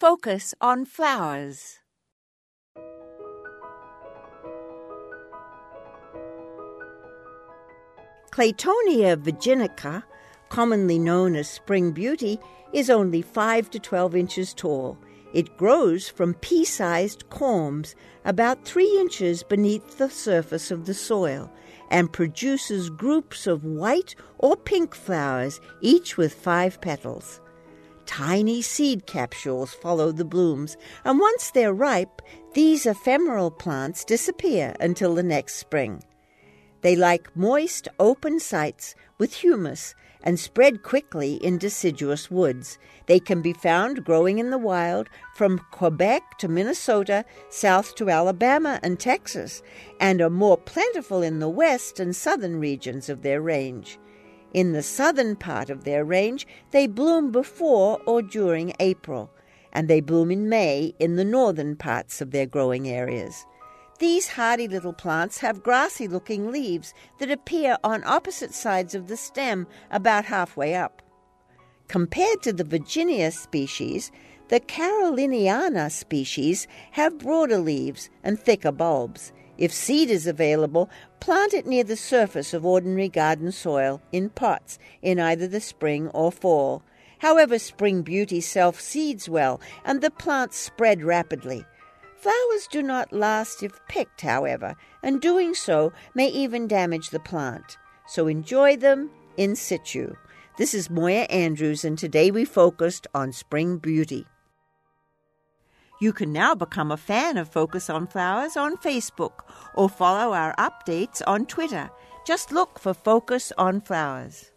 Focus on flowers. Claytonia virginica, commonly known as spring beauty, is only 5 to 12 inches tall. It grows from pea sized corms about 3 inches beneath the surface of the soil and produces groups of white or pink flowers, each with five petals. Tiny seed capsules follow the blooms, and once they're ripe, these ephemeral plants disappear until the next spring. They like moist, open sites with humus and spread quickly in deciduous woods. They can be found growing in the wild from Quebec to Minnesota, south to Alabama and Texas, and are more plentiful in the west and southern regions of their range. In the southern part of their range, they bloom before or during April, and they bloom in May in the northern parts of their growing areas. These hardy little plants have grassy looking leaves that appear on opposite sides of the stem about halfway up. Compared to the Virginia species, the Caroliniana species have broader leaves and thicker bulbs. If seed is available, plant it near the surface of ordinary garden soil in pots in either the spring or fall. However, spring beauty self seeds well and the plants spread rapidly. Flowers do not last if picked, however, and doing so may even damage the plant. So enjoy them in situ. This is Moya Andrews, and today we focused on spring beauty. You can now become a fan of Focus on Flowers on Facebook or follow our updates on Twitter. Just look for Focus on Flowers.